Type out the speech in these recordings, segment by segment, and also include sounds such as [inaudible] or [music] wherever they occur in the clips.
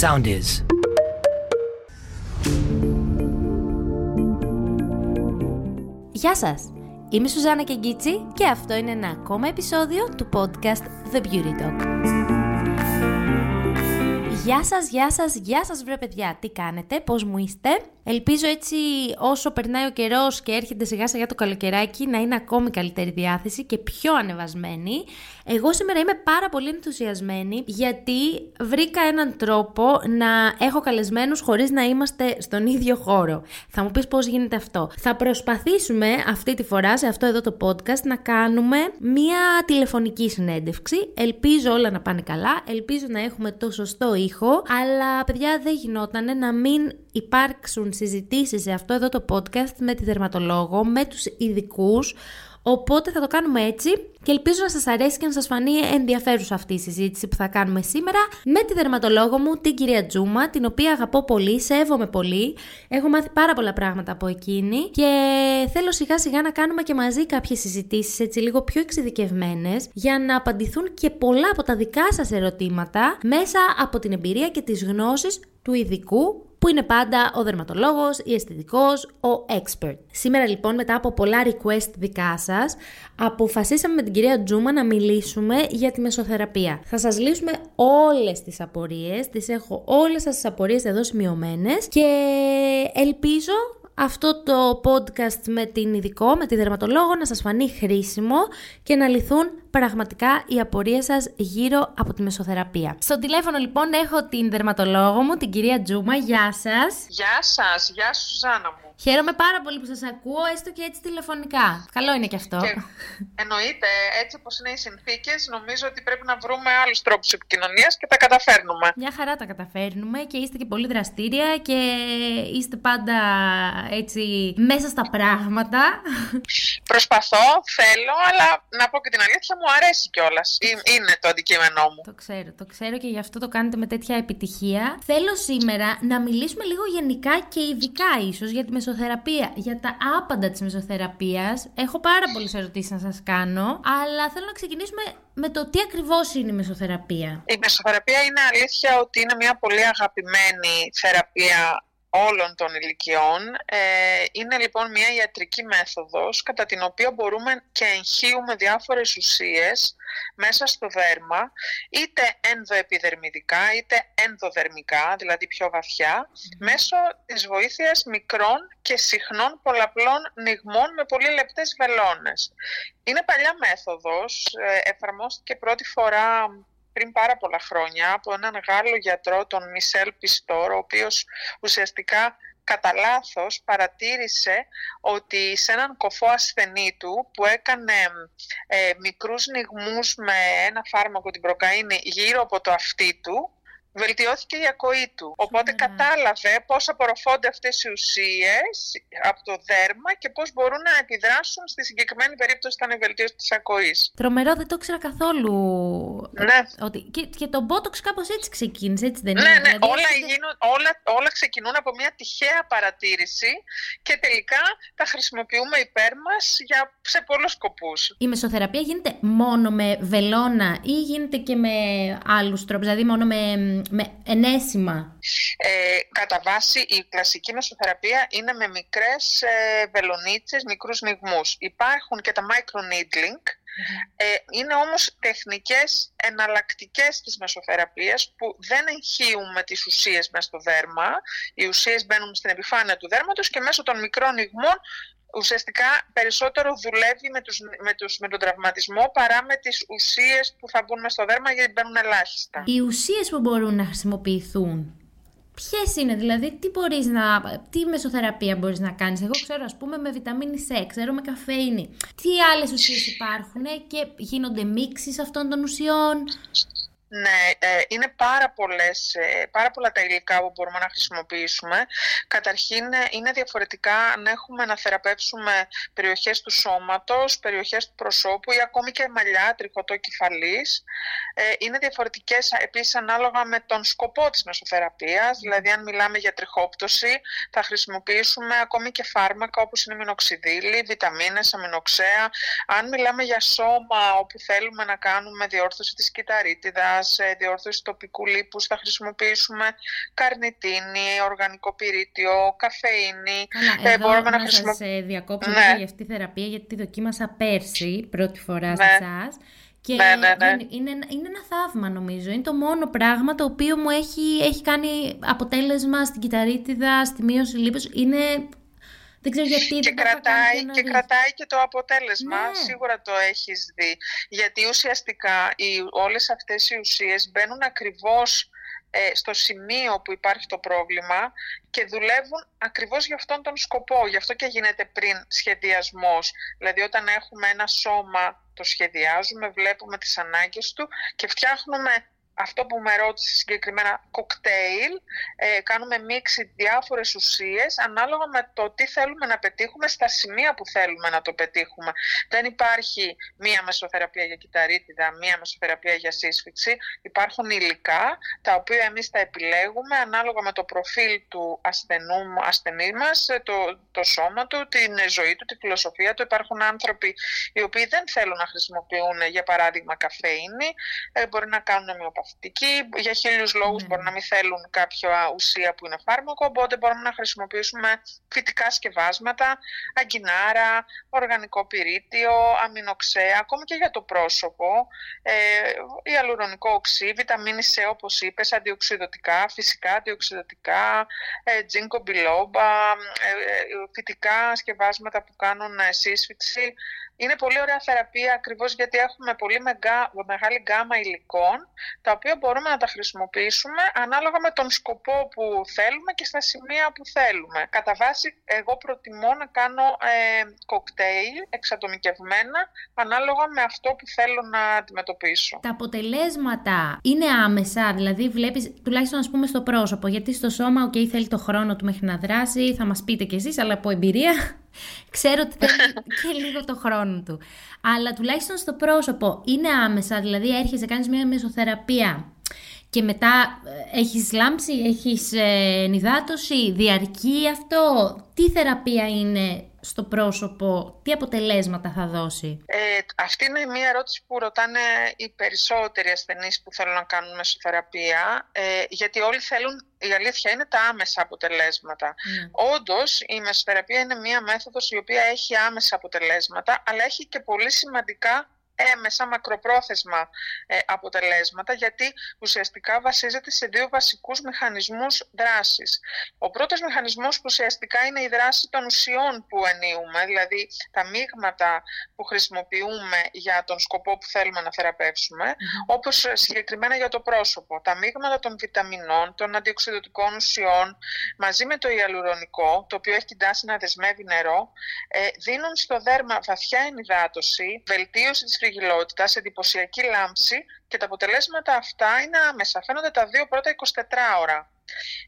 Sound is. Γεια σας! Είμαι η Σουζάνα Κεγκίτσι και αυτό είναι ένα ακόμα επεισόδιο του podcast The Beauty Talk. Γεια σας, γεια σας, γεια σας βρε παιδιά, τι κάνετε, πώς μου είστε; Ελπίζω έτσι όσο περνάει ο καιρός και έρχεται σιγά σιγά το καλοκαιράκι να είναι ακόμη καλύτερη διάθεση και πιο ανεβασμένη. Εγώ σήμερα είμαι πάρα πολύ ενθουσιασμένη γιατί βρήκα έναν τρόπο να έχω καλεσμένους χωρίς να είμαστε στον ίδιο χώρο. Θα μου πεις πώς γίνεται αυτό. Θα προσπαθήσουμε αυτή τη φορά σε αυτό εδώ το podcast να κάνουμε μία τηλεφωνική συνέντευξη. Ελπίζω όλα να πάνε καλά, ελπίζω να έχουμε το σωστό ήχο, αλλά παιδιά δεν γινόταν να μην υπάρξουν συζητήσεις σε αυτό εδώ το podcast με τη δερματολόγο, με τους ειδικούς. Οπότε θα το κάνουμε έτσι και ελπίζω να σας αρέσει και να σας φανεί ενδιαφέρουσα αυτή η συζήτηση που θα κάνουμε σήμερα με τη δερματολόγο μου, την κυρία Τζούμα, την οποία αγαπώ πολύ, σέβομαι πολύ. Έχω μάθει πάρα πολλά πράγματα από εκείνη και θέλω σιγά σιγά να κάνουμε και μαζί κάποιες συζητήσεις έτσι λίγο πιο εξειδικευμένες για να απαντηθούν και πολλά από τα δικά σας ερωτήματα μέσα από την εμπειρία και τις γνώσεις του ειδικού που είναι πάντα ο δερματολόγος, η αισθητικός, ο expert. Σήμερα λοιπόν μετά από πολλά request δικά σας, αποφασίσαμε με την κυρία Τζούμα να μιλήσουμε για τη μεσοθεραπεία. Θα σας λύσουμε όλες τις απορίες, τις έχω όλες σας τις απορίες εδώ σημειωμένες και ελπίζω αυτό το podcast με την ειδικό, με τη δερματολόγο να σας φανεί χρήσιμο και να λυθούν πραγματικά οι απορίες σας γύρω από τη μεσοθεραπεία. Στο τηλέφωνο λοιπόν έχω την δερματολόγο μου, την κυρία Τζούμα. Γεια σας. Γεια σας, γεια σου Σουζάνα μου. Χαίρομαι πάρα πολύ που σας ακούω, έστω και έτσι τηλεφωνικά. Καλό είναι και αυτό. Και εννοείται, έτσι όπως είναι οι συνθήκες, νομίζω ότι πρέπει να βρούμε άλλους τρόπους επικοινωνίας και τα καταφέρνουμε. Μια χαρά τα καταφέρνουμε και είστε και πολύ δραστήρια και είστε πάντα έτσι μέσα στα πράγματα. Προσπαθώ, θέλω, αλλά να πω και την αλήθεια μου αρέσει κιόλας. Είναι το αντικείμενό μου. Το ξέρω, το ξέρω και γι' αυτό το κάνετε με τέτοια επιτυχία. Θέλω σήμερα να μιλήσουμε λίγο γενικά και ειδικά ίσως για τη μεσοθεραπεία, για τα άπαντα της μεσοθεραπείας. Έχω πάρα πολλές ερωτήσεις να σας κάνω, αλλά θέλω να ξεκινήσουμε με το τι ακριβώς είναι η μεσοθεραπεία. Η μεσοθεραπεία είναι αλήθεια ότι είναι μια πολύ αγαπημένη θεραπεία όλων των ηλικιών. Ε, είναι λοιπόν μια ιατρική μέθοδος κατά την οποία μπορούμε και εγχύουμε διάφορες ουσίες μέσα στο δέρμα, είτε ενδοεπιδερμιδικά είτε ενδοδερμικά, δηλαδή πιο βαθιά, μέσω της βοήθειας μικρών και συχνών πολλαπλών νιγμών με πολύ λεπτές βελόνες. Είναι παλιά μέθοδος, ε, εφαρμόστηκε πρώτη φορά πριν πάρα πολλά χρόνια από έναν Γάλλο γιατρό, τον Μισελ Πιστόρ, ο οποίος ουσιαστικά κατά λάθος παρατήρησε ότι σε έναν κοφό ασθενή του που έκανε ε, μικρούς νιγμούς με ένα φάρμακο, την προκαΐνη, γύρω από το αυτί του, βελτιώθηκε η ακοή του. Οπότε κατάλαβε πώς απορροφώνται αυτές οι ουσίες από το δέρμα και πώς μπορούν να επιδράσουν στη συγκεκριμένη περίπτωση ήταν η βελτίωση της ακοής. Τρομερό, δεν το ήξερα καθόλου. Ναι. Ότι... Και, και το Botox κάπως έτσι ξεκίνησε, έτσι δεν ναι, είναι. Ναι, Δηλαδή, όλα, έχετε- γίνουν, όλα, όλα ξεκινούν από μια τυχαία παρατήρηση και τελικά τα χρησιμοποιούμε υπέρ μας για, σε πολλούς σκοπούς. Η μεσοθεραπεία γίνεται μόνο με βελόνα ή γίνεται και με άλλους τρόπους, δηλαδή μόνο με, με ενέσιμα. Ε, κατά βάση η κλασική μεσοθεραπεία είναι με μικρές ε, βελονίτσες, μικρούς νιγμούς. Υπάρχουν και τα microneedling, ε, είναι όμως τεχνικές εναλλακτικές της μεσοθεραπείας που δεν εγχύουμε τις ουσίες μέσα στο δέρμα. Οι ουσίες μπαίνουν στην επιφάνεια του δέρματος και μέσω των μικρών νιγμών ουσιαστικά περισσότερο δουλεύει με, τους, με, τους, με τον τραυματισμό παρά με τις ουσίες που θα μπουν μέσα στο δέρμα γιατί μπαίνουν ελάχιστα. Οι ουσίες που μπορούν να χρησιμοποιηθούν, ποιες είναι, δηλαδή τι μπορείς να, τι μεσοθεραπεία μπορείς να κάνεις; Εγώ ξέρω ας πούμε με βιταμίνη C, ξέρω με καφέινη. Τι άλλες ουσίες υπάρχουν και γίνονται μίξεις αυτών των ουσιών; Ναι, ε, είναι πάρα, πολλές, ε, πάρα πολλά τα υλικά που μπορούμε να χρησιμοποιήσουμε. Καταρχήν ε, είναι διαφορετικά αν έχουμε να θεραπεύσουμε περιοχές του σώματος, περιοχές του προσώπου ή ακόμη και μαλλιά, τριχωτό κεφαλής. Ε, είναι διαφορετικές επίσης ανάλογα με τον σκοπό της μεσοθεραπείας, δηλαδή αν μιλάμε για τριχόπτωση θα χρησιμοποιήσουμε ακόμη και φάρμακα όπως είναι η μινοξιδίλη, βιταμίνες, αμινοξέα. Αν μιλάμε για σώμα όπου θέλουμε να κάνουμε διόρθωση της κυταρίτιδας, ανοσίας, ε, διόρθωση τοπικού λίπους, θα χρησιμοποιήσουμε καρνιτίνη, οργανικό πυρίτιο, καφεΐνη. Καλά, εδώ μπορούμε να, να χρησιμοποιήσουμε... σας διακόψω ναι. για αυτή τη θεραπεία, γιατί τη δοκίμασα πέρσι, πρώτη φορά ναι. σε εσάς. Και ναι, ναι, ναι. Είναι, είναι ένα θαύμα νομίζω. Είναι το μόνο πράγμα το οποίο μου έχει, έχει κάνει αποτέλεσμα στην κυταρίτιδα, στη μείωση λίπους. Είναι δεν ξέρω γιατί. Και, κρατάει, και κρατάει και το αποτέλεσμα. Ναι. Σίγουρα το έχεις δει. Γιατί ουσιαστικά οι, όλες αυτές οι ουσίες μπαίνουν ακριβώς ε, στο σημείο που υπάρχει το πρόβλημα και δουλεύουν ακριβώς για αυτόν τον σκοπό. Γι' αυτό και γίνεται πριν σχεδιασμός. Δηλαδή όταν έχουμε ένα σώμα το σχεδιάζουμε, βλέπουμε τις ανάγκες του και φτιάχνουμε αυτό που με ρώτησε συγκεκριμένα κοκτέιλ, ε, κάνουμε μίξη διάφορες ουσίες ανάλογα με το τι θέλουμε να πετύχουμε στα σημεία που θέλουμε να το πετύχουμε. Δεν υπάρχει μία μεσοθεραπεία για κυταρίτιδα, μία μεσοθεραπεία για σύσφυξη. Υπάρχουν υλικά τα οποία εμείς τα επιλέγουμε ανάλογα με το προφίλ του ασθενού, ασθενή μας, ε, το, το σώμα του, την ζωή του, τη φιλοσοφία του. Υπάρχουν άνθρωποι οι οποίοι δεν θέλουν να χρησιμοποιούν για παράδειγμα καφέινη, ε, μπορεί να κάνουν για χίλιους λόγους mm. μπορεί να μην θέλουν κάποια ουσία που είναι φάρμακο, οπότε μπορούμε να χρησιμοποιήσουμε φυτικά σκευάσματα, αγκινάρα, οργανικό πυρίτιο, αμινοξέα, ακόμη και για το πρόσωπο, ε, αλουρονικό οξύ, βιταμίνη C όπως είπες, αντιοξυδοτικά, φυσικά αντιοξυδοτικά, ε, τζίνκο μπιλόμπα, ε, ε, φυτικά σκευάσματα που κάνουν ε, σύσφυξη, είναι πολύ ωραία θεραπεία ακριβώς γιατί έχουμε πολύ μεγάλη γκάμα υλικών τα οποία μπορούμε να τα χρησιμοποιήσουμε ανάλογα με τον σκοπό που θέλουμε και στα σημεία που θέλουμε. Κατά βάση εγώ προτιμώ να κάνω ε, κοκτέιλ εξατομικευμένα ανάλογα με αυτό που θέλω να αντιμετωπίσω. Τα αποτελέσματα είναι άμεσα, δηλαδή βλέπεις τουλάχιστον ας πούμε στο πρόσωπο γιατί στο σώμα ok θέλει το χρόνο του μέχρι να δράσει, θα μας πείτε κι εσείς αλλά από εμπειρία Ξέρω ότι [laughs] θέλει και λίγο το χρόνο του. Αλλά τουλάχιστον στο πρόσωπο είναι άμεσα, δηλαδή έρχεσαι, κάνεις μια μεσοθεραπεία και μετά ε, έχεις λάμψη, έχεις ε, νυδάτωση, διαρκεί αυτό. Τι θεραπεία είναι στο πρόσωπο, τι αποτελέσματα θα δώσει; Ε, αυτή είναι μια ερώτηση που ρωτάνε οι περισσότεροι ασθενείς που θέλουν να κάνουν μεσοθεραπεία, ε, γιατί όλοι θέλουν, η αλήθεια είναι τα άμεσα αποτελέσματα. Mm. Όντως, η μεσοθεραπεία είναι μια μέθοδος η οποία έχει άμεσα αποτελέσματα, αλλά έχει και πολύ σημαντικά έμεσα μακροπρόθεσμα ε, αποτελέσματα γιατί ουσιαστικά βασίζεται σε δύο βασικούς μηχανισμούς δράσης. Ο πρώτος μηχανισμός που ουσιαστικά είναι η δράση των ουσιών που ενίουμε, δηλαδή τα μείγματα που χρησιμοποιούμε για τον σκοπό που θέλουμε να θεραπεύσουμε, mm-hmm. όπως συγκεκριμένα για το πρόσωπο. Τα μείγματα των βιταμινών, των αντιοξυδοτικών ουσιών, μαζί με το ιαλουρονικό, το οποίο έχει την τάση να δεσμεύει νερό, ε, δίνουν στο δέρμα βαθιά ενυδάτωση, βελτίωση της σε εντυπωσιακή λάμψη και τα αποτελέσματα αυτά είναι άμεσα. Φαίνονται τα δύο πρώτα 24 ώρα.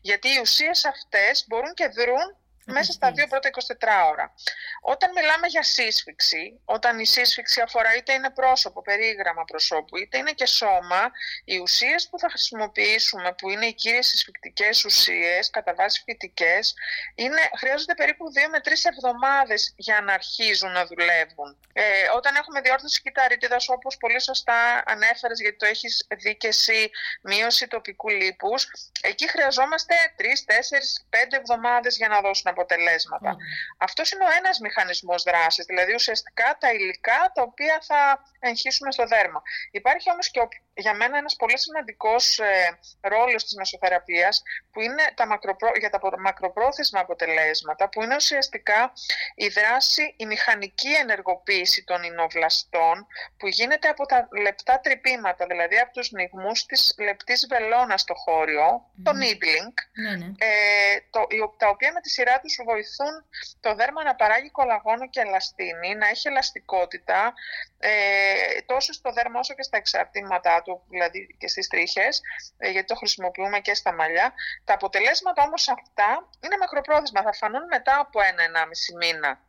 Γιατί οι ουσίες αυτές μπορούν και δρούν μέσα στα δύο πρώτα 24 ώρα. Όταν μιλάμε για σύσφυξη, όταν η σύσφυξη αφορά είτε είναι πρόσωπο, περίγραμμα προσώπου, είτε είναι και σώμα, οι ουσίες που θα χρησιμοποιήσουμε, που είναι οι κύριες συσφυκτικές ουσίες, κατά βάση φυτικές, είναι, χρειάζονται περίπου 2 με 3 εβδομάδες για να αρχίζουν να δουλεύουν. Ε, όταν έχουμε διόρθωση κυταρίτιδας, όπως πολύ σωστά ανέφερες, γιατί το έχεις δει και εσύ, μείωση τοπικού λίπους, εκεί χρειαζόμαστε 3, 4, 5 εβδομάδες για να δώσουν αποτελέσματα. Mm. Αυτός είναι ο ένας μηχανισμός δράσης, δηλαδή ουσιαστικά τα υλικά τα οποία θα εγχύσουμε στο δέρμα. Υπάρχει όμως και για μένα ένας πολύ σημαντικός ε, ρόλος της μεσοθεραπείας που είναι τα μακροπρό... για τα μακροπρόθεσμα αποτελέσματα που είναι ουσιαστικά η δράση, η μηχανική ενεργοποίηση των ινοβλαστών που γίνεται από τα λεπτά τρυπήματα, δηλαδή από τους νυγμούς της λεπτής βελόνας στο χώριο, mm. το needling, ναι, ναι. Ε, το, τα οποία με τη σειρά τους βοηθούν το δέρμα να παράγει κολαγόνο και ελαστίνη, να έχει ελαστικότητα ε, τόσο στο δέρμα όσο και στα εξαρτήματά δηλαδή και στις τρίχες, ε, γιατί το χρησιμοποιούμε και στα μαλλιά. Τα αποτελέσματα όμως αυτά είναι μακροπρόθεσμα, θα φανούν μετά από ένα-ενάμιση μήνα.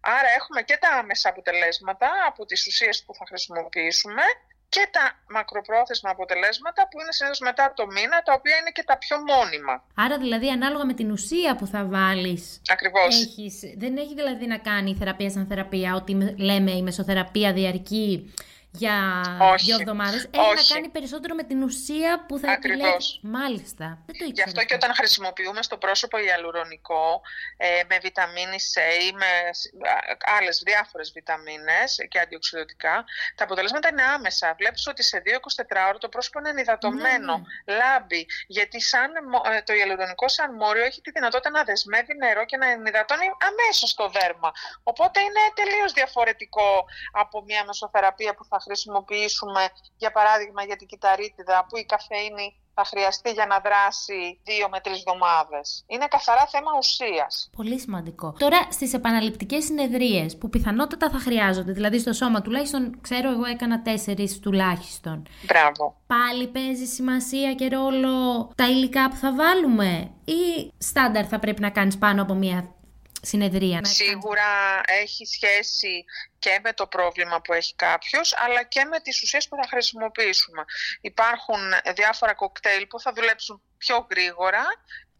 Άρα έχουμε και τα άμεσα αποτελέσματα από τις ουσίες που θα χρησιμοποιήσουμε και τα μακροπρόθεσμα αποτελέσματα που είναι συνήθως μετά το μήνα, τα οποία είναι και τα πιο μόνιμα. Άρα δηλαδή ανάλογα με την ουσία που θα βάλεις, Ακριβώς. Έχεις, δεν έχει δηλαδή να κάνει η θεραπεία σαν θεραπεία, ότι λέμε η μεσοθεραπεία διαρκεί για Όχι. δύο εβδομάδες. Έχει να Όχι. κάνει περισσότερο με την ουσία που θα Ακριβώς. επιλέξει. Μάλιστα. Δεν το Γι' ήξερα. αυτό και όταν χρησιμοποιούμε στο πρόσωπο ιαλουρονικό ε, με βιταμίνη C ή με α, άλλες διάφορες βιταμίνες και αντιοξυδοτικά, τα αποτελέσματα είναι άμεσα. Βλέπεις ότι σε 2-24 ώρες το πρόσωπο είναι ενυδατωμένο, Ναι, λάμπει. Γιατί σαν, μο- ε, το ιαλουρονικό σαν μόριο έχει τη δυνατότητα να δεσμεύει νερό και να ενυδατώνει αμέσως το δέρμα. Οπότε είναι τελείως διαφορετικό από μια μεσοθεραπεία που θα χρησιμοποιήσουμε, για παράδειγμα για την κυταρίτιδα, που η καφεΐνη θα χρειαστεί για να δράσει δύο με τρεις εβδομάδες. Είναι καθαρά θέμα ουσίας. Πολύ σημαντικό. Τώρα στις επαναληπτικές συνεδρίες που πιθανότατα θα χρειάζονται, δηλαδή στο σώμα τουλάχιστον, ξέρω εγώ έκανα τέσσερις τουλάχιστον. Μπράβο. Πάλι παίζει σημασία και ρόλο τα υλικά που θα βάλουμε, ή στάνταρ θα πρέπει να κάνεις πάνω από μία συνεδρία. να κάνεις- Σίγουρα έχει σχέση και με το πρόβλημα που έχει κάποιος, αλλά και με τις ουσίες που θα χρησιμοποιήσουμε. Υπάρχουν διάφορα κοκτέιλ που θα δουλέψουν πιο γρήγορα,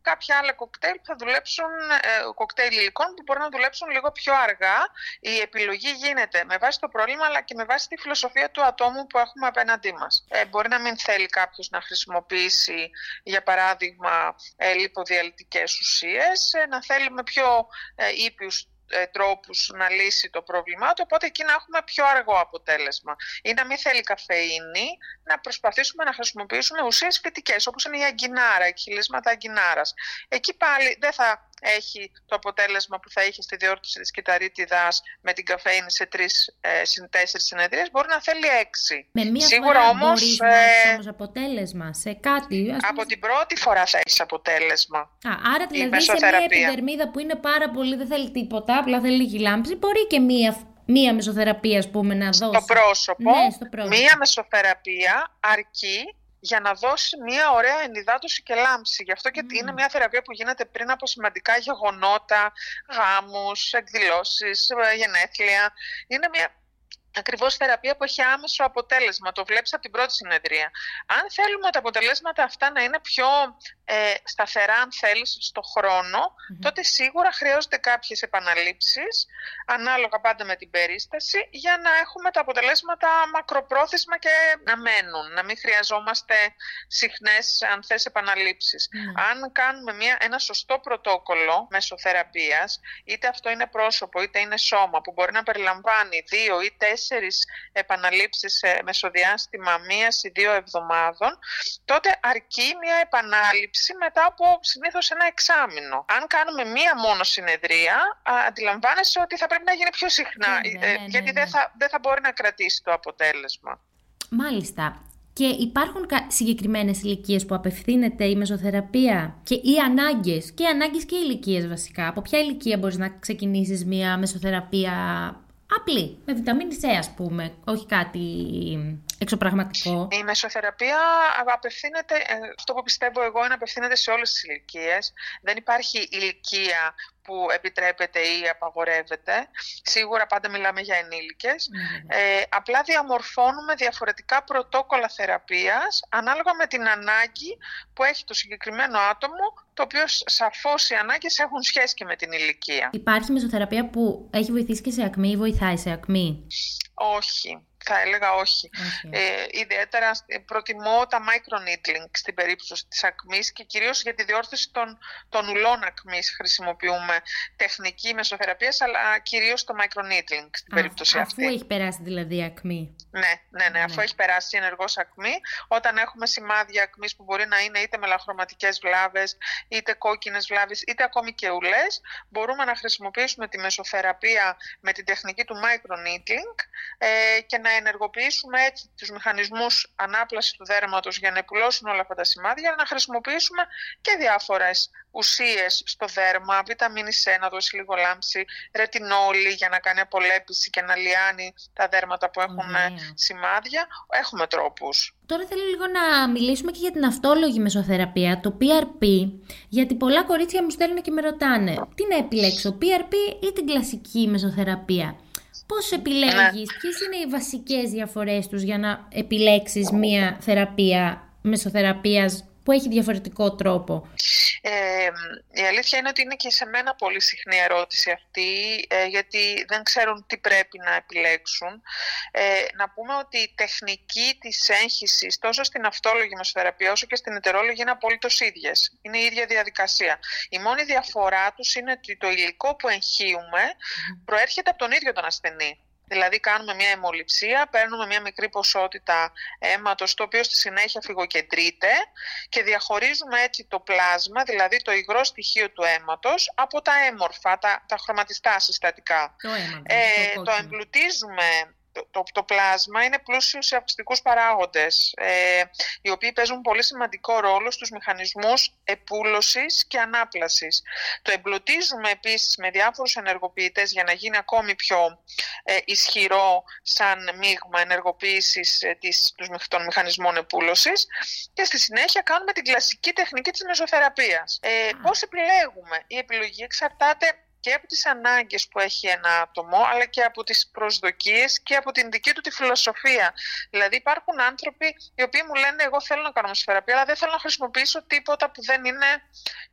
κάποια άλλα κοκτέιλ που θα δουλέψουν, ε, κοκτέιλ υλικών που μπορούν να δουλέψουν λίγο πιο αργά. Η επιλογή γίνεται με βάση το πρόβλημα, αλλά και με βάση τη φιλοσοφία του ατόμου που έχουμε απέναντί μας. Ε, μπορεί να μην θέλει κάποιος να χρησιμοποιήσει, για παράδειγμα, ε, λιποδιαλυτικές ουσίες, ε, να θέλει με πιο ε, ήπιους ε, τρόπους να λύσει το πρόβλημά του, οπότε εκεί να έχουμε πιο αργό αποτέλεσμα. Ή να μην θέλει καφεΐνη, να προσπαθήσουμε να χρησιμοποιήσουμε ουσίες φυτικές, όπως είναι η αγκινάρα, η χυλίσματα αγκινάρας. Εκεί πάλι δεν θα έχει το αποτέλεσμα που θα είχε στη διόρθωση της κυταρίτιδας με την καφεΐνη σε τρεις ε, συν τέσσερις συνεδρίες, μπορεί να θέλει έξι. Με μία Σίγουρα φορά όμως, μπορείς να ε, έχεις όμως αποτέλεσμα σε κάτι. ας πούμε, Από την πρώτη φορά θα έχεις αποτέλεσμα. Α, άρα δηλαδή σε μια μεσοθεραπεία. επιδερμίδα που είναι πάρα πολύ, δεν θέλει τίποτα, απλά θέλει λίγη λάμψη, μπορεί και μία, μία μεσοθεραπεία, ας πούμε, να δώσει. στο πρόσωπο, Ναι, στο πρόσωπο. μία μεσοθεραπεία αρκεί για να δώσει μία ωραία ενυδάτωση και λάμψη. Γι' αυτό και Μμμ. είναι μία θεραπεία που γίνεται πριν από σημαντικά γεγονότα, γάμους, εκδηλώσεις, ε, γενέθλια. Είναι μία ακριβώς θεραπεία που έχει άμεσο αποτέλεσμα. Το βλέπεις από την πρώτη συνεδρία. Αν θέλουμε τα αποτελέσματα αυτά να είναι πιο ε, σταθερά, αν θέλεις, στο χρόνο, Μμμ. τότε σίγουρα χρειάζονται κάποιες επαναλήψεις, ανάλογα πάντα με την περίσταση, για να έχουμε τα αποτελέσματα μακροπρόθεσμα και να μένουν, να μην χρειαζόμαστε συχνές, αν θες, επαναλήψεις. Ναι. Αν κάνουμε μια, ένα σωστό πρωτόκολλο μεσοθεραπείας, είτε αυτό είναι πρόσωπο είτε είναι σώμα, που μπορεί να περιλαμβάνει δύο ή τέσσερις επαναλήψεις σε μεσοδιάστημα μίας ή δύο εβδομάδων, τότε αρκεί μια επανάληψη μετά από συνήθως ένα εξάμηνο. Αν κάνουμε μία μόνο συνεδρία, α, αντιλαμβάνεσαι ότι θα πρέπει να γίνει πιο συχνά, Βέβαια, ε, ναι, ναι, γιατί ναι. Δεν, θα, δεν θα μπορεί να κρατήσει το αποτέλεσμα. Μάλιστα. Και υπάρχουν κα- συγκεκριμένες ηλικίες που απευθύνεται η μεσοθεραπεία και οι ανάγκες, και οι ανάγκες και οι ηλικίες βασικά. Από ποια ηλικία μπορείς να ξεκινήσεις μια μεσοθεραπεία απλή, με βιταμίνη C ας πούμε, όχι κάτι εξωπραγματικό. Η μεσοθεραπεία απευθύνεται, ε, αυτό που πιστεύω εγώ είναι απευθύνεται σε όλες τις ηλικίες. Δεν υπάρχει ηλικία που επιτρέπεται ή απαγορεύεται. Σίγουρα πάντα μιλάμε για ενήλικες. Ναι, βέβαια. Ε, απλά διαμορφώνουμε διαφορετικά πρωτόκολλα θεραπείας ανάλογα με την ανάγκη που έχει το συγκεκριμένο άτομο, το οποίο σαφώς οι ανάγκες έχουν σχέση και με την ηλικία. Υπάρχει μεσοθεραπεία που έχει βοηθήσει και σε ακμή ή βοηθάει σε ακμή; Όχι, θα έλεγα όχι. Όχι. Ε, ιδιαίτερα ε, προτιμώ τα microneedling στην περίπτωση της ακμής και κυρίως για τη διόρθωση των, των ουλών ακμής χρησιμοποιούμε τεχνική μεσοθεραπείας αλλά κυρίως το microneedling στην Α, περίπτωση αφού αυτή. έχει περάσει δηλαδή η ακμή. Ναι, ναι, ναι, αφού Ναι. έχει περάσει ενεργός ακμή, όταν έχουμε σημάδια ακμής που μπορεί να είναι είτε μελαχρωματικές βλάβες, είτε κόκκινες βλάβες, είτε ακόμη και ουλές, μπορούμε να χρησιμοποιήσουμε τη μεσοθεραπεία με την τεχνική του microneedling ε, και να ενεργοποιήσουμε έτσι τους μηχανισμούς ανάπλασης του δέρματος για να επουλώσουν όλα αυτά τα σημάδια, για να χρησιμοποιήσουμε και διάφορες ουσίες στο δέρμα, βιταμίνη C να δώσει λίγο λάμψη, ρετινόλη για να κάνει απολέπιση και να λιάνει τα δέρματα που έχουν Ωραία. σημάδια. Έχουμε τρόπους. Τώρα θέλω λίγο να μιλήσουμε και για την αυτόλογη μεσοθεραπεία, το PRP, γιατί πολλά κορίτσια μου στέλνουν και με ρωτάνε τι να επιλέξω, PRP ή την κλασική μεσοθεραπεία; Πώς επιλέγεις, ποιες είναι οι βασικές διαφορές τους για να επιλέξεις μία θεραπεία μεσοθεραπείας που έχει διαφορετικό τρόπο. Ε, Ε, η αλήθεια είναι ότι είναι και σε μένα πολύ συχνή ερώτηση αυτή, ε, γιατί δεν ξέρουν τι πρέπει να επιλέξουν. Ε, να πούμε ότι η τεχνική της έγχυσης τόσο στην αυτόλογη μεσοθεραπεία όσο και στην ετερόλογη είναι απολύτως ίδιες. Είναι η ίδια διαδικασία. Η μόνη διαφορά τους είναι ότι το υλικό που εγχύουμε προέρχεται από τον ίδιο τον ασθενή. Δηλαδή κάνουμε μια αιμοληψία, παίρνουμε μια μικρή ποσότητα αίματος το οποίο στη συνέχεια φυγοκεντρείται και διαχωρίζουμε έτσι το πλάσμα, δηλαδή το υγρό στοιχείο του αίματος από τα έμορφα, τα, τα χρωματιστά συστατικά. Το, αίμα, ε, το, το εμπλουτίζουμε το, το, πλάσμα είναι πλούσιος σε αυξητικούς παράγοντες, ε, οι οποίοι παίζουν πολύ σημαντικό ρόλο στους μηχανισμούς επούλωσης και ανάπλασης. Το εμπλουτίζουμε επίσης με διάφορους ενεργοποιητές για να γίνει ακόμη πιο ε, ισχυρό σαν μείγμα ενεργοποίησης ε, της, των μηχανισμών επούλωσης και στη συνέχεια κάνουμε την κλασική τεχνική της μεσοθεραπείας. Ε, πώς επιλέγουμε; Η επιλογή εξαρτάται και από τις ανάγκες που έχει ένα άτομο, αλλά και από τις προσδοκίες και από την δική του τη φιλοσοφία. Δηλαδή υπάρχουν άνθρωποι οι οποίοι μου λένε εγώ θέλω να κάνω μεσοθεραπεία, αλλά δεν θέλω να χρησιμοποιήσω τίποτα που δεν είναι,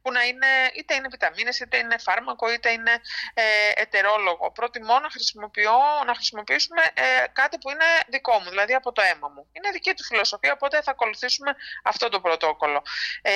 που να είναι, είτε είναι βιταμίνες, είτε είναι φάρμακο, είτε είναι ε, ετερόλογο. Προτιμώ να, χρησιμοποιώ, να χρησιμοποιήσουμε ε, κάτι που είναι δικό μου, δηλαδή από το αίμα μου. Είναι δική του φιλοσοφία, οπότε θα ακολουθήσουμε αυτό το πρωτόκολλο. Ε,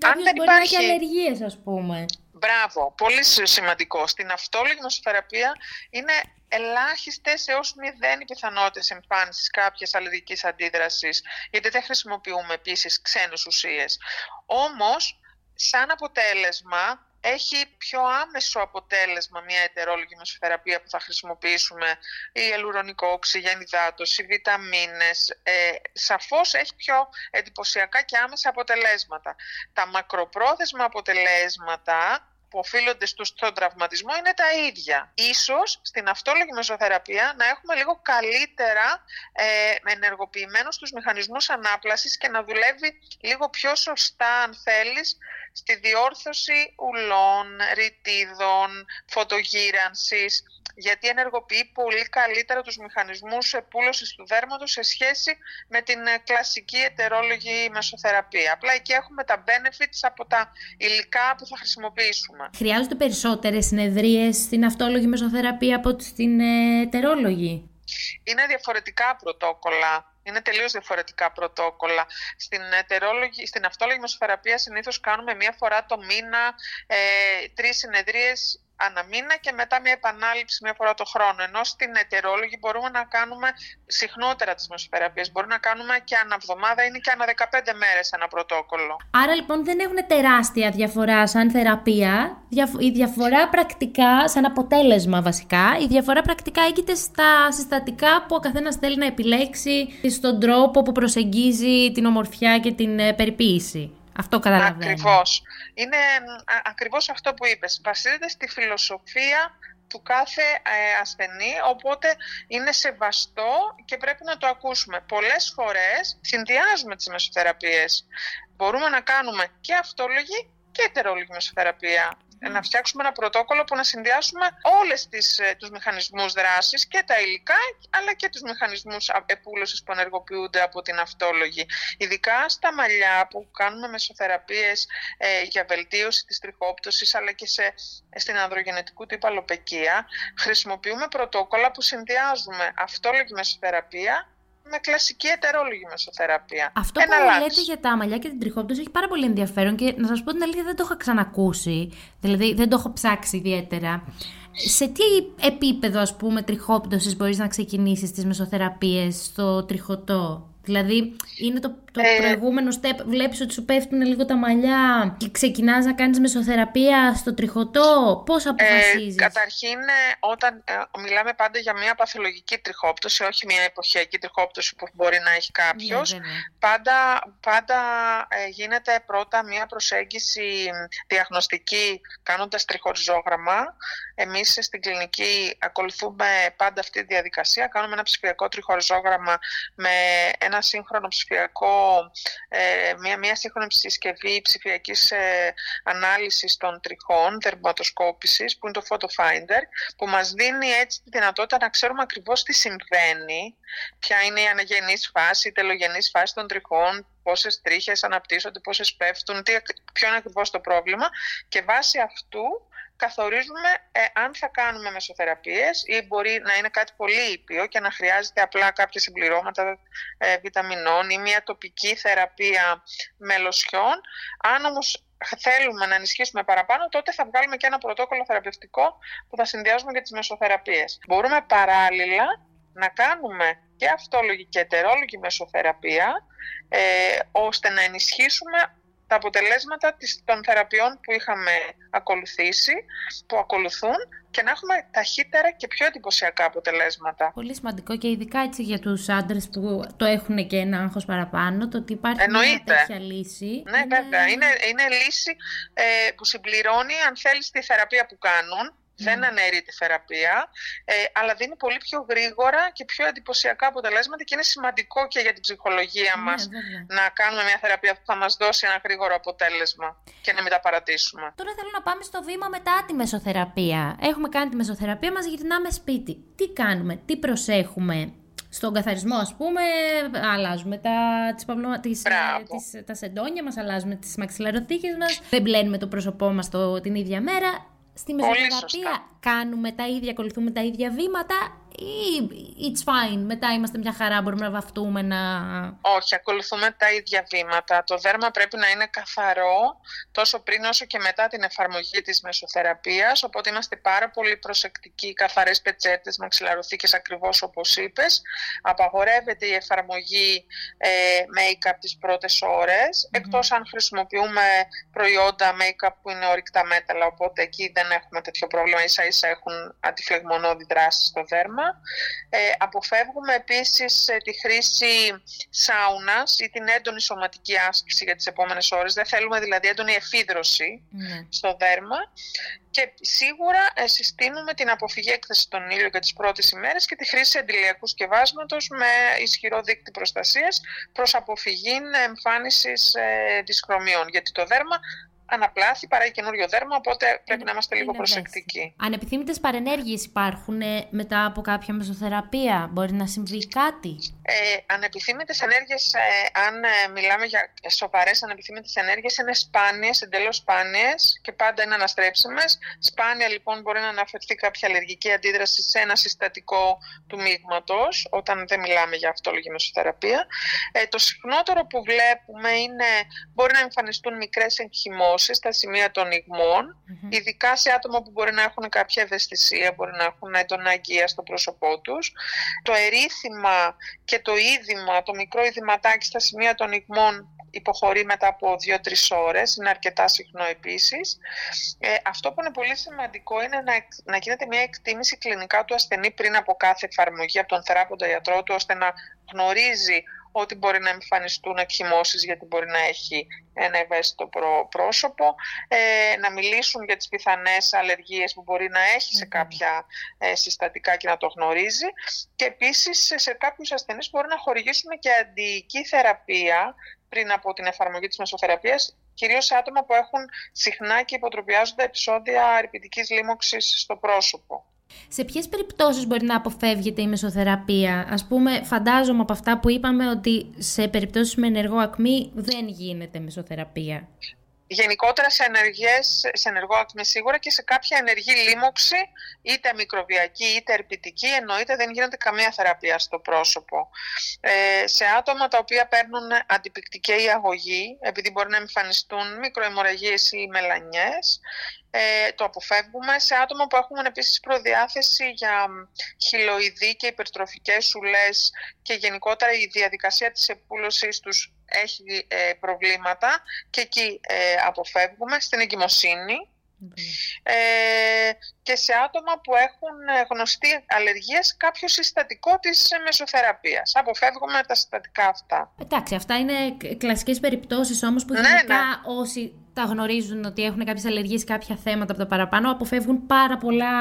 αν δεν μπορεί να έχει αλλεργίες, ας πούμε. Μπράβο, πολύ σημαντικό. Στην αυτόλογη νοσοθεραπεία είναι ελάχιστες έως μηδέν οι πιθανότητες εμφάνισης κάποιες αλλεργικής αντίδρασης, γιατί δεν χρησιμοποιούμε επίσης ξένες ουσίες. Όμως, σαν αποτέλεσμα, έχει πιο άμεσο αποτέλεσμα μια ετερόλογη μεσοθεραπεία που θα χρησιμοποιήσουμε η ελουρονικό οξυγένη υδάτωση, οι βιταμίνες. Ε, σαφώς έχει πιο εντυπωσιακά και άμεσα αποτελέσματα. Τα μακροπρόθεσμα αποτελέσματα που οφείλονται στον τραυματισμό είναι τα ίδια. Ίσως στην αυτόλογη μεσοθεραπεία να έχουμε λίγο καλύτερα ε, ενεργοποιημένους τους μηχανισμούς ανάπλασης και να δουλεύει λίγο πιο σωστά αν θέλεις στη διόρθωση ουλών, ρητίδων, φωτογύρανσης, γιατί ενεργοποιεί πολύ καλύτερα τους μηχανισμούς επούλωσης του δέρματος σε σχέση με την ε, κλασική ετερόλογη μεσοθεραπεία. Απλά εκεί έχουμε τα benefits από τα υλικά που θα χρησιμοποιήσουμε. Χρειάζονται περισσότερες συνεδρίες στην αυτόλογη μεσοθεραπεία από στην ε, ετερόλογη; Είναι διαφορετικά πρωτόκολλα. Είναι τελείως διαφορετικά πρωτόκολλα. Στην, ετερόλογη, στην αυτόλογη μεσοθεραπεία συνήθως κάνουμε μία φορά το μήνα ε, τρεις συνεδρίες αναμήνα και μετά μια επανάληψη μια φορά το χρόνο. Ενώ στην ετερόλογη μπορούμε να κάνουμε συχνότερα τις μεσοθεραπείες. Μπορούμε να κάνουμε και ανά εβδομάδα ή και ανά 15 μέρες ένα πρωτόκολλο. Άρα λοιπόν δεν έχουν τεράστια διαφορά σαν θεραπεία. Η διαφορά πρακτικά, σαν αποτέλεσμα βασικά, η διαφορά πρακτικά έγκυται στα συστατικά που ο καθένας θέλει να επιλέξει στον τρόπο που προσεγγίζει την ομορφιά και την ε, περιποίηση. Αυτό καταλαβαίνω. Ακριβώς. Είναι ακριβώς αυτό που είπες. Βασίζεται στη φιλοσοφία του κάθε ε, ασθενή, οπότε είναι σεβαστό και πρέπει να το ακούσουμε. Πολλές φορές συνδυάζουμε τις μεσοθεραπείες. Μπορούμε να κάνουμε και αυτόλογη και ετερόλογη μεσοθεραπεία να φτιάξουμε ένα πρωτόκολλο που να συνδυάσουμε όλες τις, ε, τους μηχανισμούς δράσης και τα υλικά αλλά και τους μηχανισμούς επούλωσης που ενεργοποιούνται από την αυτόλογη. Ειδικά στα μαλλιά που κάνουμε μεσοθεραπείες ε, για βελτίωση της τριχόπτωσης αλλά και σε, στην ανδρογενετικού τύπου αλοπεκία χρησιμοποιούμε πρωτόκολλα που συνδυάζουμε αυτόλογη μεσοθεραπεία με κλασική ετερόλογη μεσοθεραπεία. Αυτό Ένα που λέτε για τα μαλλιά και την τριχόπτωση έχει πάρα πολύ ενδιαφέρον και να σας πω την αλήθεια δεν το είχα ξανακούσει. Δηλαδή δεν το έχω ψάξει ιδιαίτερα. Σε τι επίπεδο ας πούμε τριχόπτωσης μπορείς να ξεκινήσεις τις μεσοθεραπείες στο τριχωτό; Δηλαδή είναι το το ε, προηγούμενο step βλέπεις ότι σου πέφτουν λίγο τα μαλλιά και ξεκινάς να κάνεις μεσοθεραπεία στο τριχωτό. Πώς ε, αποφασίζεις; Ε, καταρχήν, όταν ε, μιλάμε πάντα για μια παθολογική τριχόπτωση, όχι μια εποχιακή τριχόπτωση που μπορεί να έχει κάποιος, ναι, πάντα, πάντα ε, γίνεται πρώτα μια προσέγγιση διαγνωστική κάνοντας τριχοριζόγραμμα. Εμείς στην κλινική ακολουθούμε πάντα αυτή τη διαδικασία. Κάνουμε ένα ψηφιακό τριχοριζόγραμμα με ένα σύγχρονο ψηφιακό ε, μια, μια σύγχρονη συσκευή ψηφιακής ε, ανάλυσης των τριχών, δερματοσκόπησης, που είναι το Photo Finder, που μας δίνει έτσι τη δυνατότητα να ξέρουμε ακριβώς τι συμβαίνει, ποια είναι η αναγενής φάση, η τελογενής φάση των τριχών, πόσες τρίχες αναπτύσσονται, πόσες πέφτουν, τι, ποιο είναι ακριβώς το πρόβλημα. Και βάσει αυτού καθορίζουμε ε, αν θα κάνουμε μεσοθεραπείες ή μπορεί να είναι κάτι πολύ ήπιο και να χρειάζεται απλά κάποια συμπληρώματα ε, βιταμινών ή μια τοπική θεραπεία με λοσιών. Αν όμως θέλουμε να ενισχύσουμε παραπάνω, τότε θα βγάλουμε και ένα πρωτόκολλο θεραπευτικό που θα συνδυάζουμε και τις μεσοθεραπείες. Μπορούμε παράλληλα να κάνουμε και αυτόλογη και ετερόλογη μεσοθεραπεία, ε, ώστε να ενισχύσουμε τα αποτελέσματα των θεραπείων που είχαμε ακολουθήσει, που ακολουθούν και να έχουμε ταχύτερα και πιο εντυπωσιακά αποτελέσματα. Πολύ σημαντικό και ειδικά έτσι για τους άντρες που το έχουν και ένα άγχος παραπάνω, το ότι υπάρχει Εννοείται. μια τέτοια λύση. Ναι, είναι... βέβαια. Είναι, είναι λύση ε, που συμπληρώνει, αν θέλεις, τη θεραπεία που κάνουν δεν αναιρεί τη θεραπεία, ε, αλλά δίνει πολύ πιο γρήγορα και πιο εντυπωσιακά αποτελέσματα και είναι σημαντικό και για την ψυχολογία ναι, μας να κάνουμε μια θεραπεία που θα μας δώσει ένα γρήγορο αποτέλεσμα και να μην τα παρατήσουμε. Τώρα θέλω να πάμε στο βήμα μετά τη μεσοθεραπεία. Έχουμε κάνει τη μεσοθεραπεία, μας γυρνάμε σπίτι. Τι κάνουμε, τι προσέχουμε, στον καθαρισμό, ας πούμε, αλλάζουμε τα, τις, παυλο... τις, ε, τις, τα σεντόνια μας, αλλάζουμε τις μαξιλαροθήκες μας, δεν μπλένουμε το πρόσωπό μας το, την ίδια μέρα. Στη μεσοθεραπεία κάνουμε τα ίδια, ακολουθούμε τα ίδια βήματα ή it's fine, μετά είμαστε μια χαρά, μπορούμε να βαφτούμε, να... Όχι, ακολουθούμε τα ίδια βήματα. Το δέρμα πρέπει να είναι καθαρό τόσο πριν όσο και μετά την εφαρμογή της μεσοθεραπείας, οπότε είμαστε πάρα πολύ προσεκτικοί, καθαρές πετσέτες, μαξιλαροθήκες ακριβώς όπως είπες. Απαγορεύεται η εφαρμογή ε, make-up τις πρώτες ώρες, εκτός αν χρησιμοποιούμε προϊόντα make-up που είναι ορυκτά μέταλλα, οπότε εκεί δεν έχουμε τέτοιο πρόβλημα, ίσα ίσα έχουν αντιφλεγμονώδη δράση στο δέρμα. Ε, αποφεύγουμε επίσης ε, τη χρήση σάουνας ή την έντονη σωματική άσκηση για τις επόμενες ώρες. Δεν θέλουμε δηλαδή έντονη εφίδρωση ναι. στο δέρμα. Και σίγουρα ε, συστήνουμε την αποφυγή έκθεση των ήλιο για τις πρώτες ημέρες και τη χρήση αντιλιακού σκευάσματος με ισχυρό δίκτυο προστασίας προς αποφυγή εμφάνισης ε, δυσχρωμιών. Γιατί το δέρμα αναπλάθει, παράγει καινούριο δέρμα, οπότε πρέπει να είμαστε λίγο προσεκτικοί. Ανεπιθύμητες παρενέργειες υπάρχουν ε, μετά από κάποια μεσοθεραπεία, μπορεί να συμβεί κάτι; Ε, ανεπιθύμητες ενέργειες, ε, αν ε, μιλάμε για σοβαρές ανεπιθύμητες ενέργειες, είναι σπάνιες, εντελώς σπάνιες και πάντα είναι αναστρέψιμες. Σπάνια λοιπόν μπορεί να αναφερθεί κάποια αλλεργική αντίδραση σε ένα συστατικό του μείγματος, όταν δεν μιλάμε για αυτόλογη μεσοθεραπεία. Ε, το συχνότερο που βλέπουμε είναι μπορεί να εμφανιστούν μικρές εγχυμώσει στα σημεία των υγμων ειδικά σε άτομα που μπορεί να έχουν κάποια ευαισθησία, μπορεί να έχουν έντονα αγγεία στο πρόσωπό τους. Το ερήθημα και το είδημα, το μικρό ειδηματάκι στα σημεία των υγμών υποχωρεί μετά από 2-3 ώρες, είναι αρκετά συχνό επίσης. Ε, αυτό που είναι πολύ σημαντικό είναι να, να γίνεται μια εκτίμηση κλινικά του ασθενή πριν από κάθε εφαρμογή από τον θεράποντα γιατρό του, ώστε να γνωρίζει ότι μπορεί να εμφανιστούν εκχυμώσεις γιατί μπορεί να έχει ένα ευαίσθητο πρόσωπο, ε, να μιλήσουν για τις πιθανές αλλεργίες που μπορεί να έχει σε κάποια ε, συστατικά και να το γνωρίζει και επίσης σε κάποιους ασθενείς μπορεί να χορηγήσουμε και αντιοική θεραπεία πριν από την εφαρμογή της μεσοθεραπείας κυρίως σε άτομα που έχουν συχνά και υποτροπιάζονται επεισόδια αρπητικής λίμωξης στο πρόσωπο. Σε ποιες περιπτώσεις μπορεί να αποφεύγεται η μεσοθεραπεία, Α πούμε, φαντάζομαι από αυτά που είπαμε ότι σε περιπτώσεις με ενεργό ακμή δεν γίνεται μεσοθεραπεία γενικότερα σε, ενεργές, σε ενεργό άκμη σίγουρα και σε κάποια ενεργή λίμωξη, είτε μικροβιακή είτε ερπητική, εννοείται δεν γίνεται καμία θεραπεία στο πρόσωπο. Ε, σε άτομα τα οποία παίρνουν αντιπικτική αγωγή, επειδή μπορεί να εμφανιστούν μικροαιμορραγίες ή μελανιές, ε, το αποφεύγουμε. Σε άτομα που έχουν επίσης προδιάθεση για χιλοειδή και υπερτροφικές σουλές και γενικότερα η διαδικασία της επούλωσης τους έχει ε, προβλήματα και εκεί ε, αποφεύγουμε στην εγκυμοσύνη ε, και σε άτομα που έχουν γνωστή αλλεργίες κάποιο συστατικό της μεσοθεραπείας. Αποφεύγουμε τα συστατικά αυτά. Εντάξει, αυτά είναι κλασικές περιπτώσεις όμως που ναι, γενικά ναι. όσοι τα γνωρίζουν ότι έχουν κάποιες αλλεργίες, κάποια θέματα από τα παραπάνω, αποφεύγουν πάρα πολλά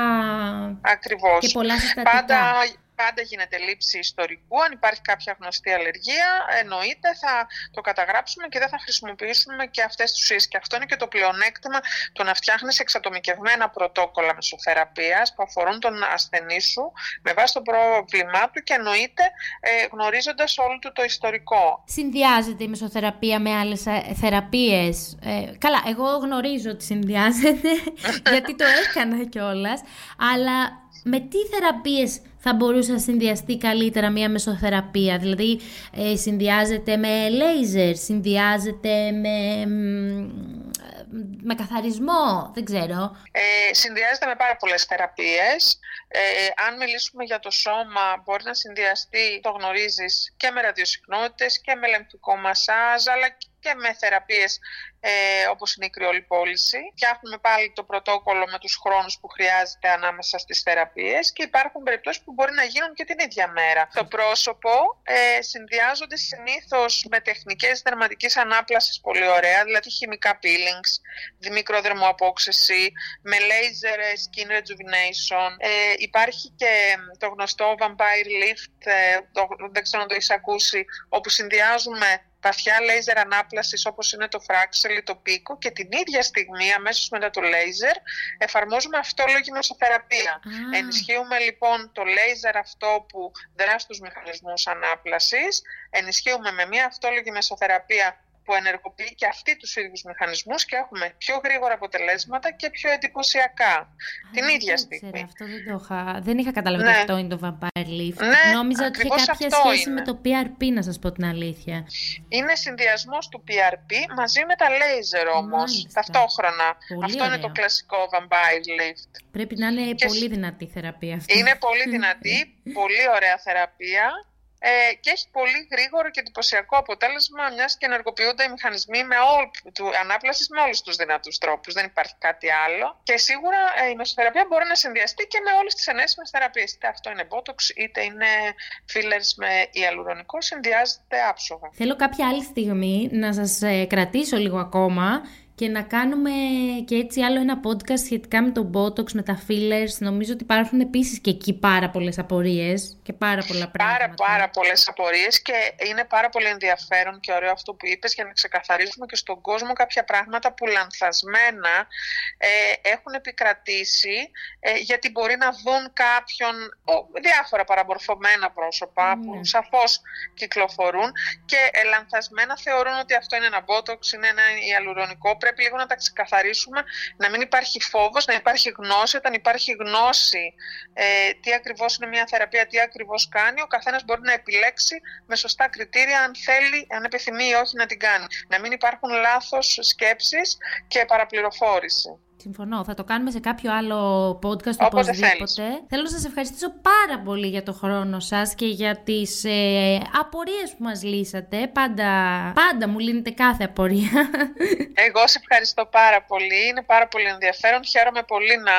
Ακριβώς. και πολλά συστατικά. Πάντα πάντα γίνεται λήψη ιστορικού. Αν υπάρχει κάποια γνωστή αλλεργία, εννοείται θα το καταγράψουμε και δεν θα χρησιμοποιήσουμε και αυτές τις ουσίες. Και αυτό είναι και το πλεονέκτημα το να φτιάχνεις εξατομικευμένα πρωτόκολλα μεσοθεραπείας που αφορούν τον ασθενή σου με βάση το πρόβλημά του και εννοείται ε, γνωρίζοντας όλο του το ιστορικό. Συνδυάζεται η μεσοθεραπεία με άλλες ε, θεραπείες; Ε, καλά, εγώ γνωρίζω ότι συνδυάζεται [laughs] γιατί το έκανα κιόλας, αλλά με τι θεραπείες θα μπορούσε να συνδυαστεί καλύτερα μια μεσοθεραπεία. Δηλαδή, ε, συνδυάζεται με λέιζερ, συνδυάζεται με, με καθαρισμό, δεν ξέρω. Ε, συνδυάζεται με πάρα πολλές θεραπείες. Ε, αν μιλήσουμε για το σώμα, μπορεί να συνδυαστεί, το γνωρίζεις, και με ραδιοσυχνότητες και με λεμφικό μασάζ, αλλά και με θεραπείες ε, όπως είναι η κρυολιπόληση. Φτιάχνουμε πάλι το πρωτόκολλο με τους χρόνους που χρειάζεται ανάμεσα στις θεραπείες και υπάρχουν περιπτώσεις που μπορεί να γίνουν και την ίδια μέρα. Το πρόσωπο ε, συνδυάζονται συνήθως με τεχνικές δερματικής ανάπλασης πολύ ωραία, δηλαδή χημικά peelings, μικροδερμοαπόξεση, με laser skin rejuvenation. Ε, υπάρχει και το γνωστό vampire lift, ε, το, δεν ξέρω αν το έχεις ακούσει, όπου συνδυάζουμε βαθιά λέιζερ ανάπλασης όπως είναι το φράξελ ή το πίκο και την ίδια στιγμή αμέσως μετά το λέιζερ εφαρμόζουμε αυτόλογη μεσοθεραπεία. Mm. Ενισχύουμε λοιπόν το λέιζερ αυτό που δρά στους μηχανισμούς ανάπλασης, ενισχύουμε με μια αυτόλογη μεσοθεραπεία που ενεργοποιεί και αυτοί τους ίδιους μηχανισμούς και έχουμε πιο γρήγορα αποτελέσματα και πιο εντυπωσιακά την ίδια στιγμή. αυτό δεν, το είχα... δεν είχα καταλάβει ναι. ότι αυτό είναι το Vampire Lift. Ναι, Νόμιζα ότι είχε κάποια σχέση με το PRP, να σας πω την αλήθεια. Είναι συνδυασμός του PRP μαζί με τα laser όμως, ταυτόχρονα. αυτό είναι το κλασικό Vampire Lift. Πρέπει να είναι πολύ δυνατή θεραπεία αυτή. Είναι πολύ δυνατή, [laughs] πολύ ωραία θεραπεία ε, και έχει πολύ γρήγορο και εντυπωσιακό αποτέλεσμα, μιας και ενεργοποιούνται οι μηχανισμοί με όλη του ανάπλασης με όλους τους δυνατούς τρόπους. Δεν υπάρχει κάτι άλλο. Και σίγουρα ε, η μεσοθεραπεία μπορεί να συνδυαστεί και με όλες τις ενέσιμε θεραπείες. Είτε αυτό είναι Botox, είτε είναι fillers με ιαλουρονικό, συνδυάζεται άψογα. Θέλω κάποια άλλη στιγμή να σας ε, κρατήσω λίγο ακόμα και να κάνουμε και έτσι άλλο ένα podcast σχετικά με το Botox, με τα fillers. Νομίζω ότι υπάρχουν επίσης και εκεί πάρα πολλές απορίες και πάρα πολλά πράγματα. Πάρα πάρα πολλές απορίες και είναι πάρα πολύ ενδιαφέρον και ωραίο αυτό που είπες για να ξεκαθαρίσουμε και στον κόσμο κάποια πράγματα που λανθασμένα ε, έχουν επικρατήσει ε, γιατί μπορεί να δουν κάποιον διάφορα παραμορφωμένα πρόσωπα που ναι. σαφώς κυκλοφορούν και ε, λανθασμένα θεωρούν ότι αυτό είναι ένα Botox, είναι ένα ιαλουρονικό πρέπει λίγο να τα ξεκαθαρίσουμε, να μην υπάρχει φόβος, να υπάρχει γνώση. Όταν υπάρχει γνώση ε, τι ακριβώς είναι μια θεραπεία, τι ακριβώς κάνει, ο καθένας μπορεί να επιλέξει με σωστά κριτήρια αν θέλει, αν επιθυμεί ή όχι να την κάνει. Να μην υπάρχουν λάθος σκέψεις και παραπληροφόρηση. Συμφωνώ. Θα το κάνουμε σε κάποιο άλλο podcast Όποτε οπωσδήποτε. Θέλω να σας ευχαριστήσω πάρα πολύ για το χρόνο σας και για τις ε, απορίες που μας λύσατε. Πάντα, πάντα μου λύνετε κάθε απορία. Εγώ σε ευχαριστώ πάρα πολύ. Είναι πάρα πολύ ενδιαφέρον. Χαίρομαι πολύ να,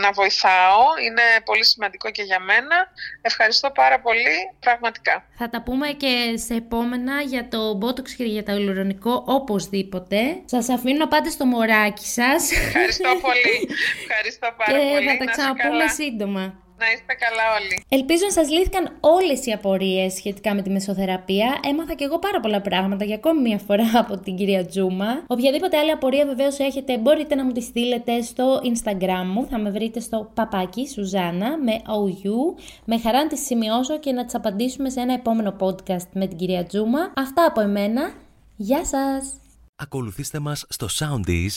να βοηθάω. Είναι πολύ σημαντικό και για μένα. Ευχαριστώ πάρα πολύ, πραγματικά. Θα τα πούμε και σε επόμενα για το Botox και για το ηλουρονικό οπωσδήποτε. Σας αφήνω πάντα στο μωράκι σας. Ευχαριστώ πολύ. Ευχαριστώ πάρα και πολύ. Και θα τα ξαναπούμε σύντομα. Να είστε καλά όλοι. Ελπίζω να σας λύθηκαν όλες οι απορίες σχετικά με τη μεσοθεραπεία. Έμαθα και εγώ πάρα πολλά πράγματα για ακόμη μια φορά [laughs] από την κυρία Τζούμα. Οποιαδήποτε άλλη απορία βεβαίως έχετε, μπορείτε να μου τη στείλετε στο Instagram μου. Θα με βρείτε στο παπάκι Σουζάνα με OU. Με χαρά να τη σημειώσω και να τις απαντήσουμε σε ένα επόμενο podcast με την κυρία Τζούμα. Αυτά από εμένα. Γεια σας! Ακολουθήστε μας στο Soundees